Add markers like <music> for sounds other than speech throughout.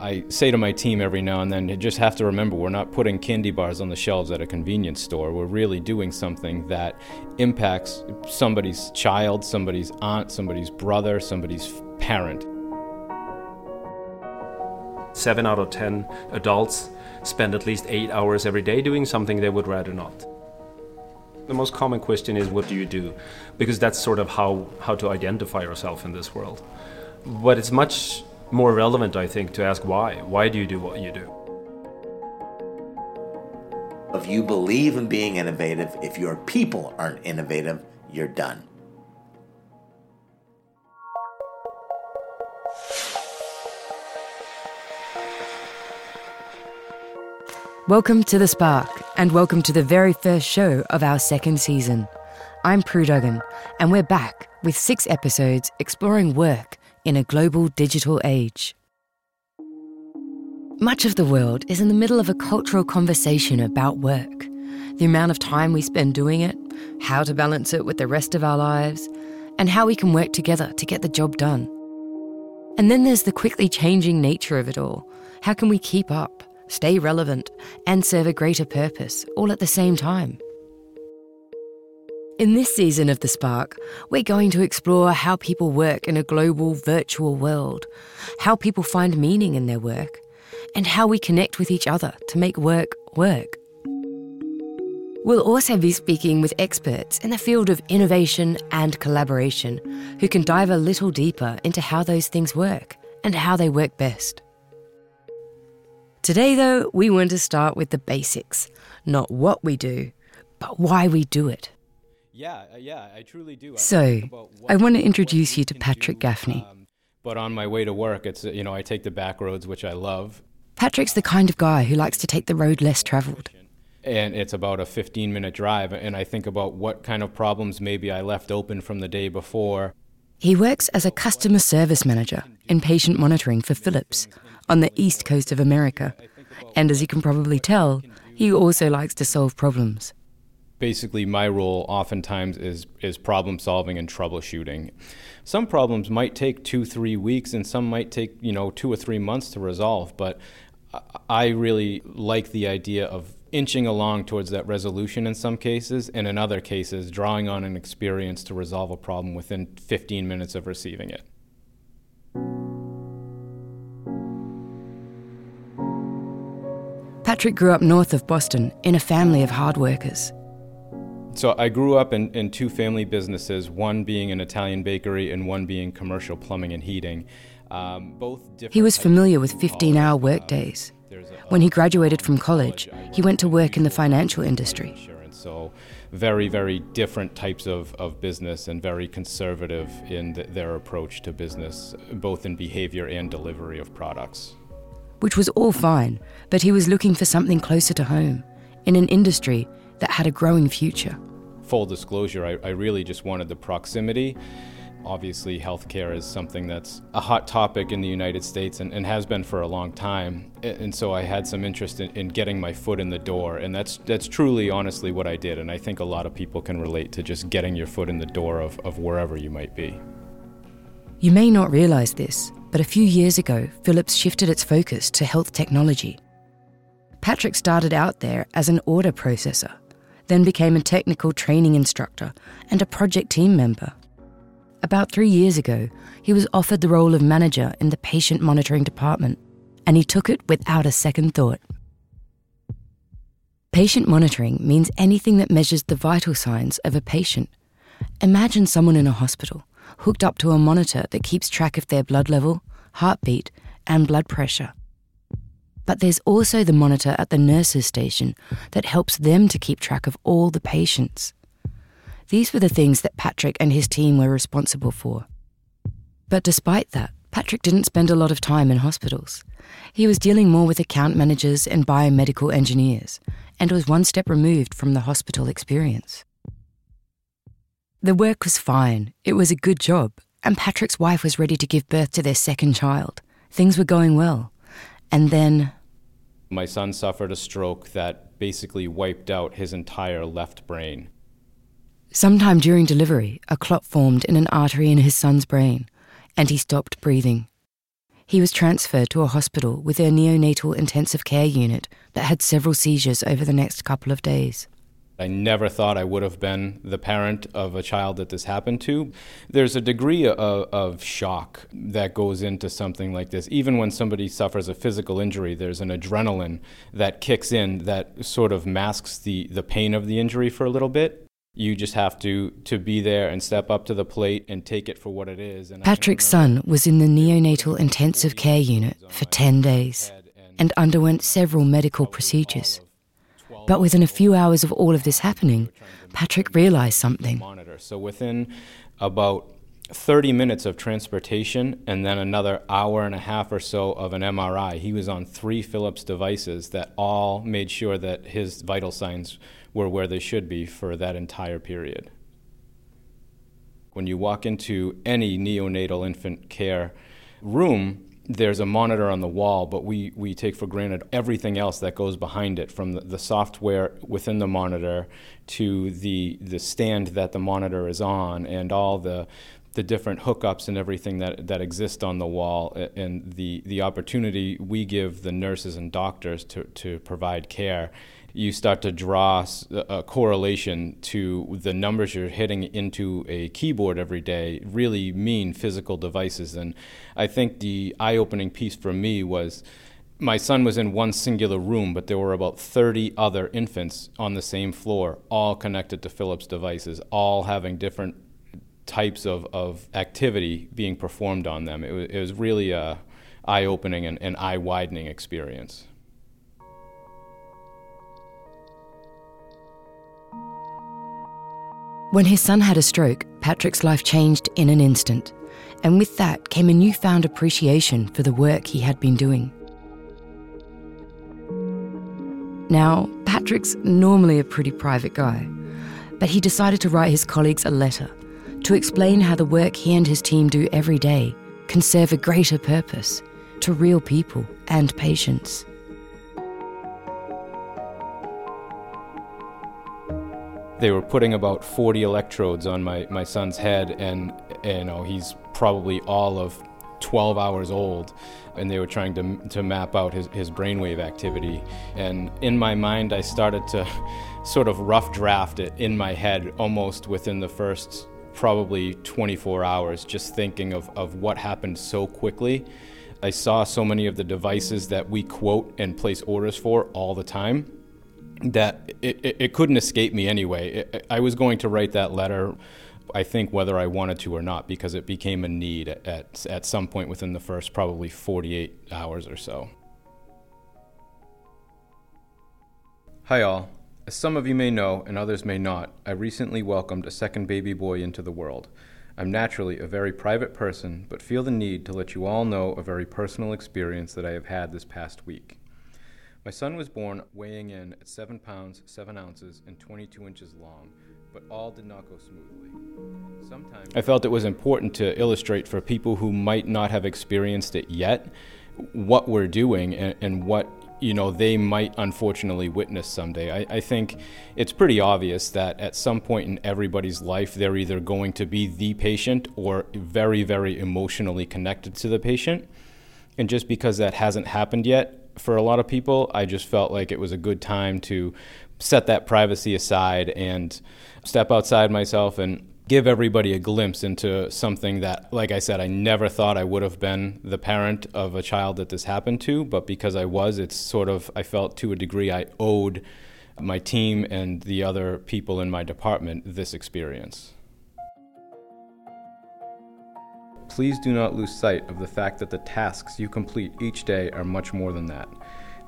I say to my team every now and then, you just have to remember we're not putting candy bars on the shelves at a convenience store. We're really doing something that impacts somebody's child, somebody's aunt, somebody's brother, somebody's parent. Seven out of ten adults spend at least eight hours every day doing something they would rather not. The most common question is, What do you do? Because that's sort of how, how to identify yourself in this world. But it's much more relevant, I think, to ask why. Why do you do what you do? If you believe in being innovative, if your people aren't innovative, you're done. Welcome to The Spark, and welcome to the very first show of our second season. I'm Prue Duggan, and we're back with six episodes exploring work in a global digital age. Much of the world is in the middle of a cultural conversation about work the amount of time we spend doing it, how to balance it with the rest of our lives, and how we can work together to get the job done. And then there's the quickly changing nature of it all. How can we keep up, stay relevant, and serve a greater purpose all at the same time? In this season of The Spark, we're going to explore how people work in a global virtual world, how people find meaning in their work, and how we connect with each other to make work work. We'll also be speaking with experts in the field of innovation and collaboration who can dive a little deeper into how those things work and how they work best. Today, though, we want to start with the basics not what we do, but why we do it. Yeah, uh, yeah, I truly do. So, I want to introduce you to Patrick Gaffney. Um, but on my way to work, it's you know I take the back roads, which I love. Patrick's the kind of guy who likes to take the road less travelled. And it's about a 15 minute drive, and I think about what kind of problems maybe I left open from the day before. He works as a customer service manager in patient monitoring for Philips on the east coast of America. And as you can probably tell, he also likes to solve problems. Basically, my role oftentimes is, is problem solving and troubleshooting. Some problems might take two, three weeks, and some might take, you know, two or three months to resolve. But I really like the idea of inching along towards that resolution in some cases, and in other cases, drawing on an experience to resolve a problem within 15 minutes of receiving it. Patrick grew up north of Boston in a family of hard workers. So I grew up in, in two family businesses, one being an Italian bakery and one being commercial plumbing and heating. Um, both he was familiar with 15 hour workdays. When he graduated from college, he went to work in the financial industry. So, very, very different types of, of business and very conservative in the, their approach to business, both in behavior and delivery of products. Which was all fine, but he was looking for something closer to home, in an industry that had a growing future. Full disclosure, I, I really just wanted the proximity Obviously, healthcare is something that's a hot topic in the United States and, and has been for a long time. And so I had some interest in, in, getting my foot in the door. And that's, that's truly, honestly, what I did. And I think a lot of people can relate to just getting your foot in the door of, of wherever you might be. You may not realize this, but a few years ago, Philips shifted its focus to health technology. Patrick started out there as an order processor, then became a technical training instructor and a project team member. About three years ago, he was offered the role of manager in the patient monitoring department, and he took it without a second thought. Patient monitoring means anything that measures the vital signs of a patient. Imagine someone in a hospital hooked up to a monitor that keeps track of their blood level, heartbeat, and blood pressure. But there's also the monitor at the nurse's station that helps them to keep track of all the patients. These were the things that Patrick and his team were responsible for. But despite that, Patrick didn't spend a lot of time in hospitals. He was dealing more with account managers and biomedical engineers, and was one step removed from the hospital experience. The work was fine, it was a good job, and Patrick's wife was ready to give birth to their second child. Things were going well. And then. My son suffered a stroke that basically wiped out his entire left brain. Sometime during delivery, a clot formed in an artery in his son's brain, and he stopped breathing. He was transferred to a hospital with a neonatal intensive care unit that had several seizures over the next couple of days. I never thought I would have been the parent of a child that this happened to. There's a degree of, of, shock that goes into something like this. Even when somebody suffers a physical injury, there's an adrenaline that kicks in that sort of masks the, the pain of the injury for a little bit. You just have to, to be there and step up to the plate and take it for what it is. And Patrick's son was in the neonatal intensive care unit for 10 days and underwent several medical procedures. But within a few hours of all of this happening, Patrick realized something. So within about 30 minutes of transportation and then another hour and a half or so of an MRI, he was on three Philips devices that all made sure that his vital signs were where they should be for that entire period. When you walk into any neonatal infant care room, there's a monitor on the wall, but we, we take for granted everything else that goes behind it, from the, the, software within the monitor to the the stand that the monitor is on, and all the the different hookups and everything that, that exist on the wall, and the, the opportunity we give the nurses and doctors to, to provide care you start to draw a correlation to the numbers you're hitting into a keyboard every day really mean physical devices. And I think the eye opening piece for me was my son was in one singular room, but there were about 30 other infants on the same floor, all connected to Philips devices, all having different types of, of activity being performed on them. It was, it was really a eye opening and, and eye widening experience. When his son had a stroke, Patrick's life changed in an instant, and with that came a newfound appreciation for the work he had been doing. Now, Patrick's normally a pretty private guy, but he decided to write his colleagues a letter to explain how the work he and his team do every day can serve a greater purpose to real people and patients. They were putting about 40 electrodes on my, my son's head and you know he's probably all of 12 hours old. And they were trying to, to map out his, his brainwave activity. And in my mind i started to <laughs> sort of rough draft it in my head almost within the first probably 24 hours just thinking of, of what happened so quickly. I saw so many of the devices that we quote and place orders for all the time that it, it, it, couldn't escape me anyway. It, I was going to write that letter, I think, whether I wanted to or not, because it became a need at, at some point within the first probably 48 hours or so. Hi, all. As some of you may know, and others may not, I recently welcomed a second baby boy into the world. I'm naturally a very private person, but feel the need to let you all know a very personal experience that I have had this past week. My son was born weighing in at 7 pounds, 7 ounces, and 22 inches long, but all did not go smoothly. Sometimes I felt it was important to illustrate for people who might not have experienced it yet what we're doing and, and what you know they might unfortunately witness someday. I, I, think it's pretty obvious that at some point in everybody's life they're either going to be the patient or very, very emotionally connected to the patient. And just because that hasn't happened yet, for a lot of people, I just felt like it was a good time to set that privacy aside and step outside myself and give everybody a glimpse into something that, like I said, I never thought I would have been the parent of a child that this happened to, but because I was, it's sort of, I felt to a degree I owed my team and the other people in my department this experience. Please do not lose sight of the fact that the tasks you complete each day are much more than that.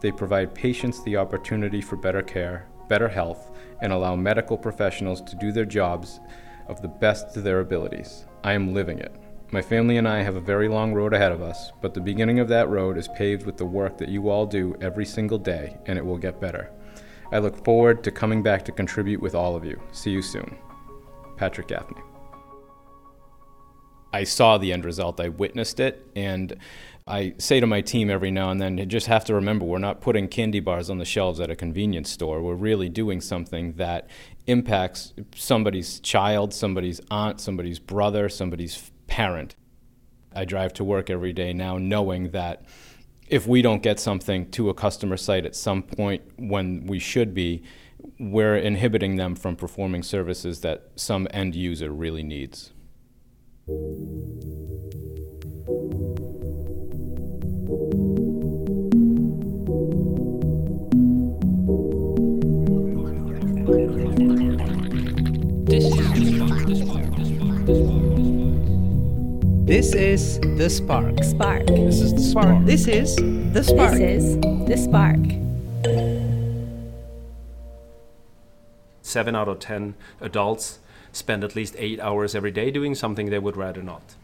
They provide patients the opportunity for better care, better health, and allow medical professionals to do their jobs of the best of their abilities. I am living it. My family and I have a very long road ahead of us, but the beginning of that road is paved with the work that you all do every single day, and it will get better. I look forward to coming back to contribute with all of you. See you soon. Patrick Gaffney. I saw the end result, I witnessed it, and I say to my team every now and then, you just have to remember we're not putting candy bars on the shelves at a convenience store. We're really doing something that impacts somebody's child, somebody's aunt, somebody's brother, somebody's parent. I drive to work every day now knowing that if we don't get something to a customer site at some point when we should be, we're inhibiting them from performing services that some end user really needs. This is The Spark. Spark. This is The Spark. This is The Spark. This is The Spark. Seven out of ten adults spend at least eight hours every day doing something they would rather not.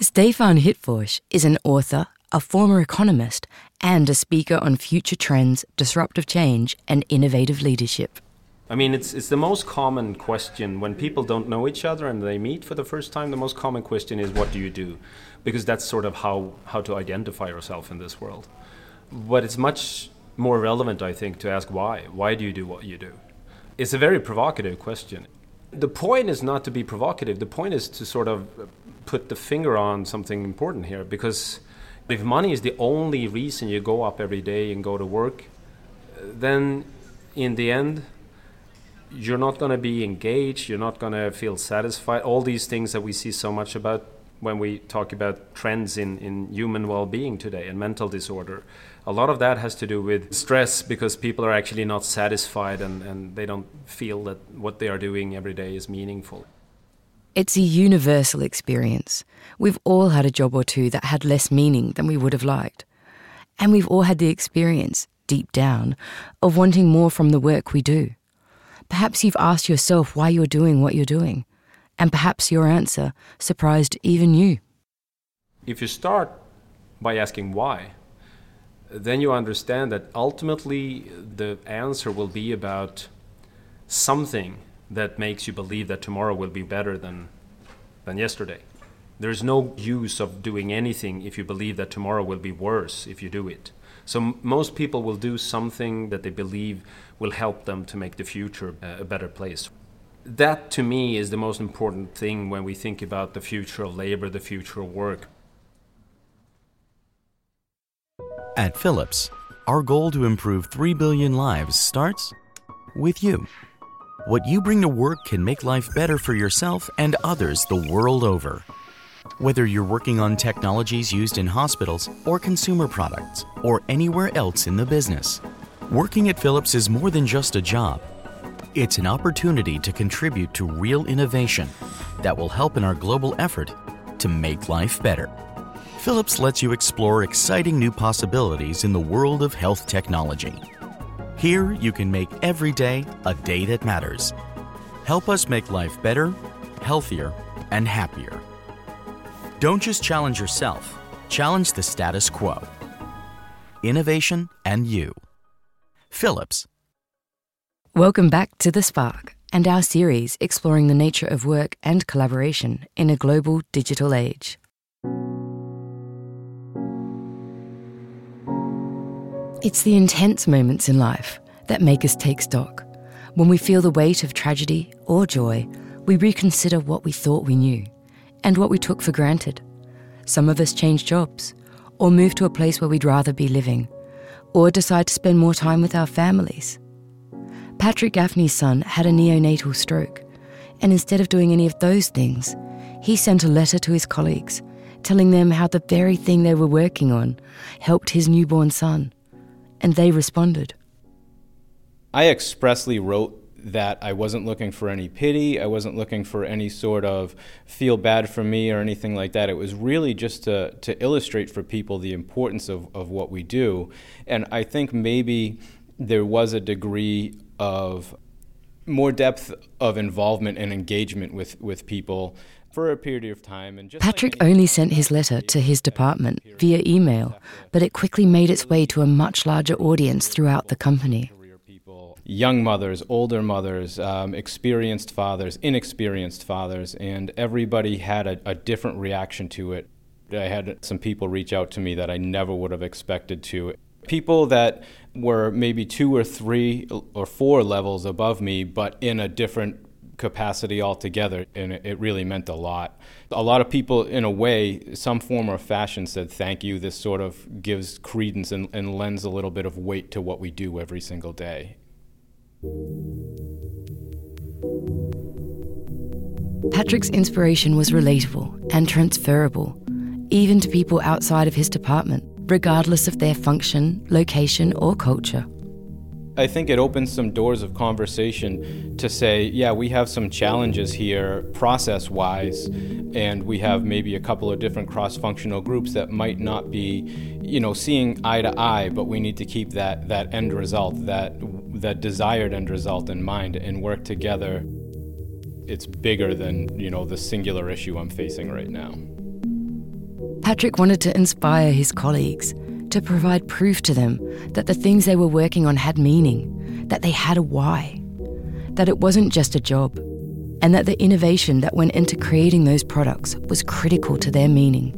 Stefan Hyttfors is an author, a former economist, and a speaker on future trends, disruptive change, and innovative leadership. I mean, it's, it's the most common question when people don't know each other and they meet for the first time. The most common question is, What do you do? Because that's sort of how, how to identify yourself in this world. But it's much more relevant, I think, to ask why. Why do you do what you do? It's a very provocative question. The point is not to be provocative, the point is to sort of put the finger on something important here. Because if money is the only reason you go up every day and go to work, then in the end, you're not going to be engaged, you're not going to feel satisfied. All these things that we see so much about when we talk about trends in, in human well being today and mental disorder. A lot of that has to do with stress because people are actually not satisfied and, and they don't feel that what they are doing every day is meaningful. It's a universal experience. We've all had a job or two that had less meaning than we would have liked. And we've all had the experience, deep down, of wanting more from the work we do. Perhaps you've asked yourself why you're doing what you're doing, and perhaps your answer surprised even you. If you start by asking why, then you understand that ultimately the answer will be about something that makes you believe that tomorrow will be better than, than yesterday. There's no use of doing anything if you believe that tomorrow will be worse if you do it. So most people will do something that they believe will help them to make the future a better place. That to me is the most important thing when we think about the future of labor, the future of work. At Philips, our goal to improve 3 billion lives starts with you. What you bring to work can make life better for yourself and others the world over. Whether you're working on technologies used in hospitals or consumer products or anywhere else in the business, working at Philips is more than just a job. It's an opportunity to contribute to real innovation that will help in our global effort to make life better. Philips lets you explore exciting new possibilities in the world of health technology. Here, you can make every day a day that matters. Help us make life better, healthier, and happier. Don't just challenge yourself, challenge the status quo. Innovation and you. Philips. Welcome back to The Spark and our series exploring the nature of work and collaboration in a global digital age. It's the intense moments in life that make us take stock. When we feel the weight of tragedy or joy, we reconsider what we thought we knew and what we took for granted. Some of us change jobs, or move to a place where we'd rather be living, or decide to spend more time with our families. Patrick Gaffney's son had a neonatal stroke, and instead of doing any of those things, he sent a letter to his colleagues telling them how the very thing they were working on helped his newborn son. And they responded. I expressly wrote that I wasn't looking for any pity. I wasn't looking for any sort of feel bad for me or anything like that. It was really just to, to illustrate for people the importance of, of what we do. And I think maybe there was a degree of more depth of involvement and engagement with, with people for a period of time. And just Patrick like only sent his letter to his department via email, but it quickly made its way to a much larger audience throughout the company. young mothers, older mothers, um, experienced fathers, inexperienced fathers, and everybody had a, a different reaction to it. I had some people reach out to me that I never would have expected to. People that were maybe two or three or four levels above me, but in a different capacity altogether, and it, really meant a lot. A lot of people, in a way, some form or fashion, said thank you. This sort of gives credence and, and lends a little bit of weight to what we do every single day. Patrick's inspiration was relatable and transferable, even to people outside of his department, regardless of their function, location, or culture. I think it opens some doors of conversation to say, yeah, we have some challenges here process wise, and we have maybe a couple of different cross functional groups that might not be, you know, seeing eye to eye, but we need to keep that, that end result, that, that desired end result in mind and work together. It's bigger than, you know, the singular issue I'm facing right now. Patrick wanted to inspire his colleagues to provide proof to them that the things they were working on had meaning, that they had a why, that it wasn't just a job, and that the innovation that went into creating those products was critical to their meaning.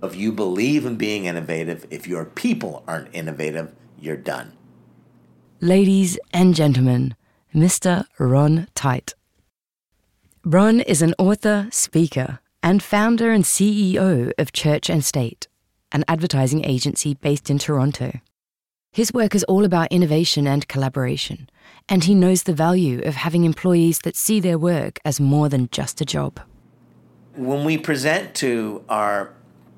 If you believe in being innovative, if your people aren't innovative, you're done. Ladies and gentlemen, Mr. Ron Tite. Ron is an author, speaker, and founder and CEO of Church and State, an advertising agency based in Toronto. His work is all about innovation and collaboration, and he knows the value of having employees that see their work as more than just a job. When we present to our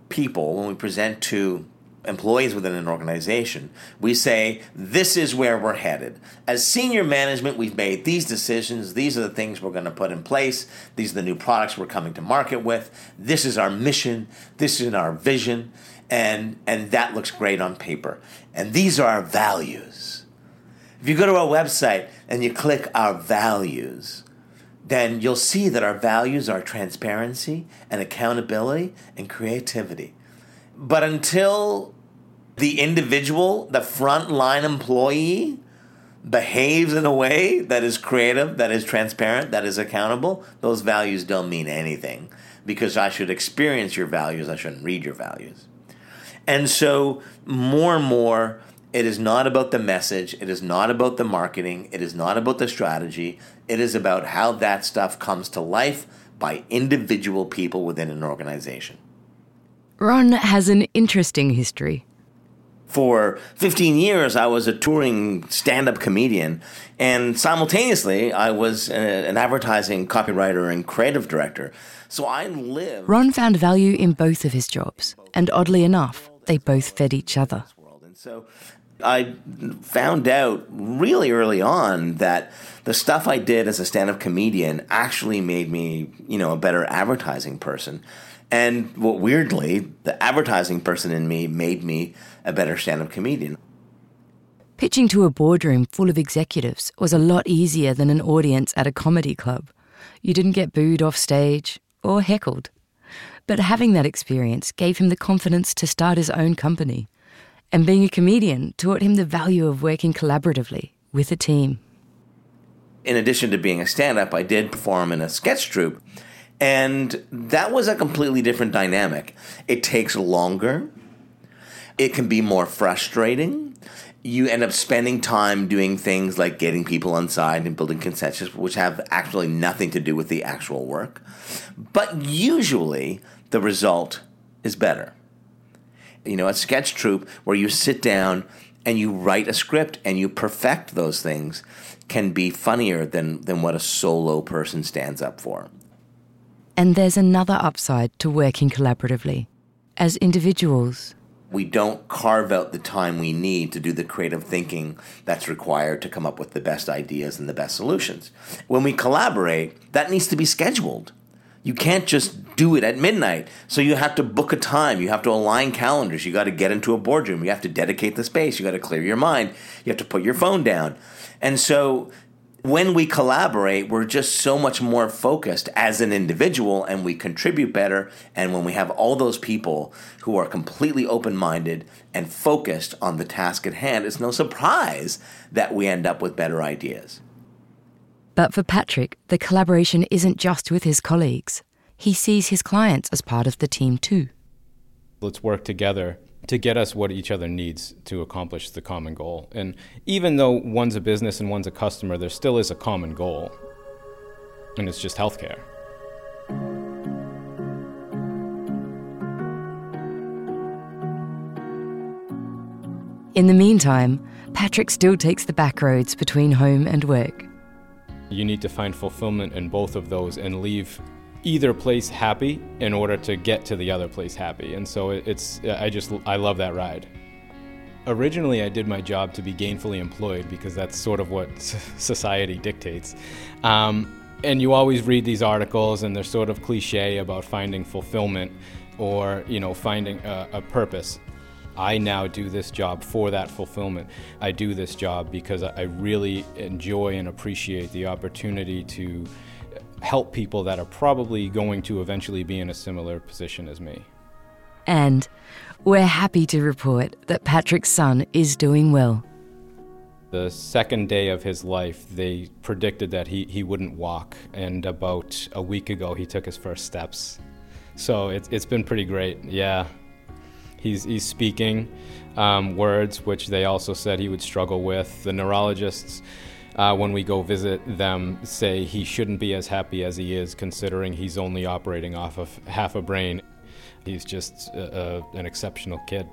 people, when we present to employees within an organization, we say, This is where we're headed. As senior management, we've made these decisions. These are the things we're going to put in place. These are the new products we're coming to market with. This is our mission. This is our vision. And, and that looks great on paper. And these are our values. If you go to our website and you click our values, then you'll see that our values are transparency and accountability and creativity. But until the individual, the frontline employee, behaves in a way that is creative, that is transparent, that is accountable, those values don't mean anything because I should experience your values, I shouldn't read your values. And so, more and more, it is not about the message, it is not about the marketing, it is not about the strategy, it is about how that stuff comes to life by individual people within an organization. Ron has an interesting history. For 15 years, I was a touring stand up comedian, and simultaneously, I was a, an advertising copywriter and creative director. So I lived. Ron found value in both of his jobs, and oddly enough, they both fed each other. And so I found out really early on that the stuff I did as a stand up comedian actually made me, you know, a better advertising person. And what weirdly, the advertising person in me made me a better stand up comedian. Pitching to a boardroom full of executives was a lot easier than an audience at a comedy club. You didn't get booed off stage or heckled. But having that experience gave him the confidence to start his own company. And being a comedian taught him the value of working collaboratively with a team. In addition to being a stand up, I did perform in a sketch troupe. And that was a completely different dynamic. It takes longer, it can be more frustrating. You end up spending time doing things like getting people on side and building consensus, which have actually nothing to do with the actual work. But usually the result is better. You know, a sketch troupe where you sit down and you write a script and you perfect those things can be funnier than, than what a solo person stands up for. And there's another upside to working collaboratively. As individuals, we don't carve out the time we need to do the creative thinking that's required to come up with the best ideas and the best solutions. When we collaborate, that needs to be scheduled. You can't just do it at midnight. So you have to book a time. You have to align calendars. You got to get into a boardroom. You have to dedicate the space. You got to clear your mind. You have to put your phone down. And so when we collaborate, we're just so much more focused as an individual and we contribute better. And when we have all those people who are completely open minded and focused on the task at hand, it's no surprise that we end up with better ideas. But for Patrick, the collaboration isn't just with his colleagues. He sees his clients as part of the team too. Let's work together to get us what each other needs to accomplish the common goal. And even though one's a business and one's a customer, there still is a common goal, and it's just healthcare. In the meantime, Patrick still takes the back roads between home and work. You need to find fulfillment in both of those and leave either place happy in order to get to the other place happy. And so it's, I just, I love that ride. Originally, I did my job to be gainfully employed because that's sort of what <laughs> society dictates. Um, and you always read these articles, and they're sort of cliche about finding fulfillment or, you know, finding a, a purpose. I now do this job for that fulfillment. I do this job because I really enjoy and appreciate the opportunity to help people that are probably going to eventually be in a similar position as me. And we're happy to report that Patrick's son is doing well. The second day of his life, they predicted that he, he wouldn't walk, and about a week ago, he took his first steps. So it, it's been pretty great, yeah. He's, he's speaking um, words, which they also said he would struggle with. The neurologists uh, when we go visit them, say he shouldn't be as happy as he is, considering he's only operating off of half a brain. He's just a, a, an exceptional kid.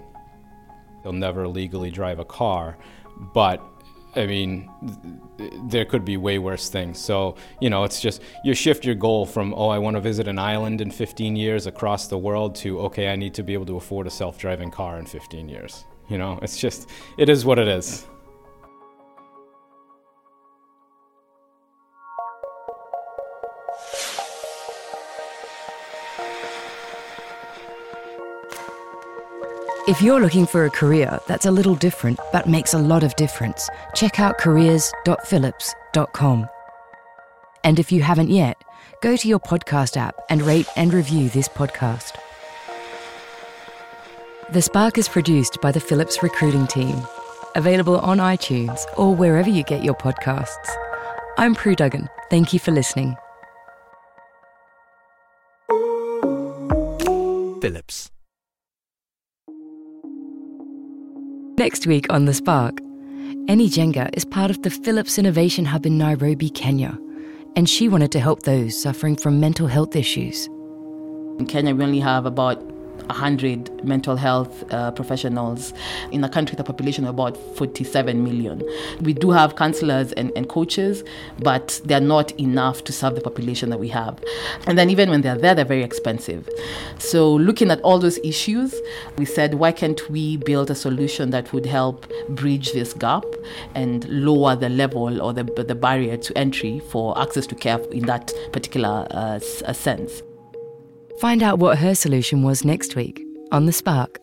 He'll never legally drive a car, but I mean, there could be way worse things. So, you know, it's just you shift your goal from, oh, I want to visit an island in 15 years across the world to, okay, I need to be able to afford a self driving car in 15 years. You know, it's just, it is what it is. If you're looking for a career that's a little different but makes a lot of difference, check out careers.philips.com. And if you haven't yet, go to your podcast app and rate and review this podcast. The Spark is produced by the Philips recruiting team, available on iTunes or wherever you get your podcasts. I'm Prue Duggan. Thank you for listening. Philips. Next week on The Spark, Eni Jenga is part of the Philips Innovation Hub in Nairobi, Kenya, and she wanted to help those suffering from mental health issues. In Kenya, we only have about 100 mental health uh, professionals in a country with a population of about 47 million. We do have counselors and, and coaches, but they're not enough to serve the population that we have. And then even when they're there, they're very expensive. So looking at all those issues, we said, why can't we build a solution that would help bridge this gap and lower the level or the, the barrier to entry for access to care in that particular uh, sense? Find out what her solution was next week on The Spark.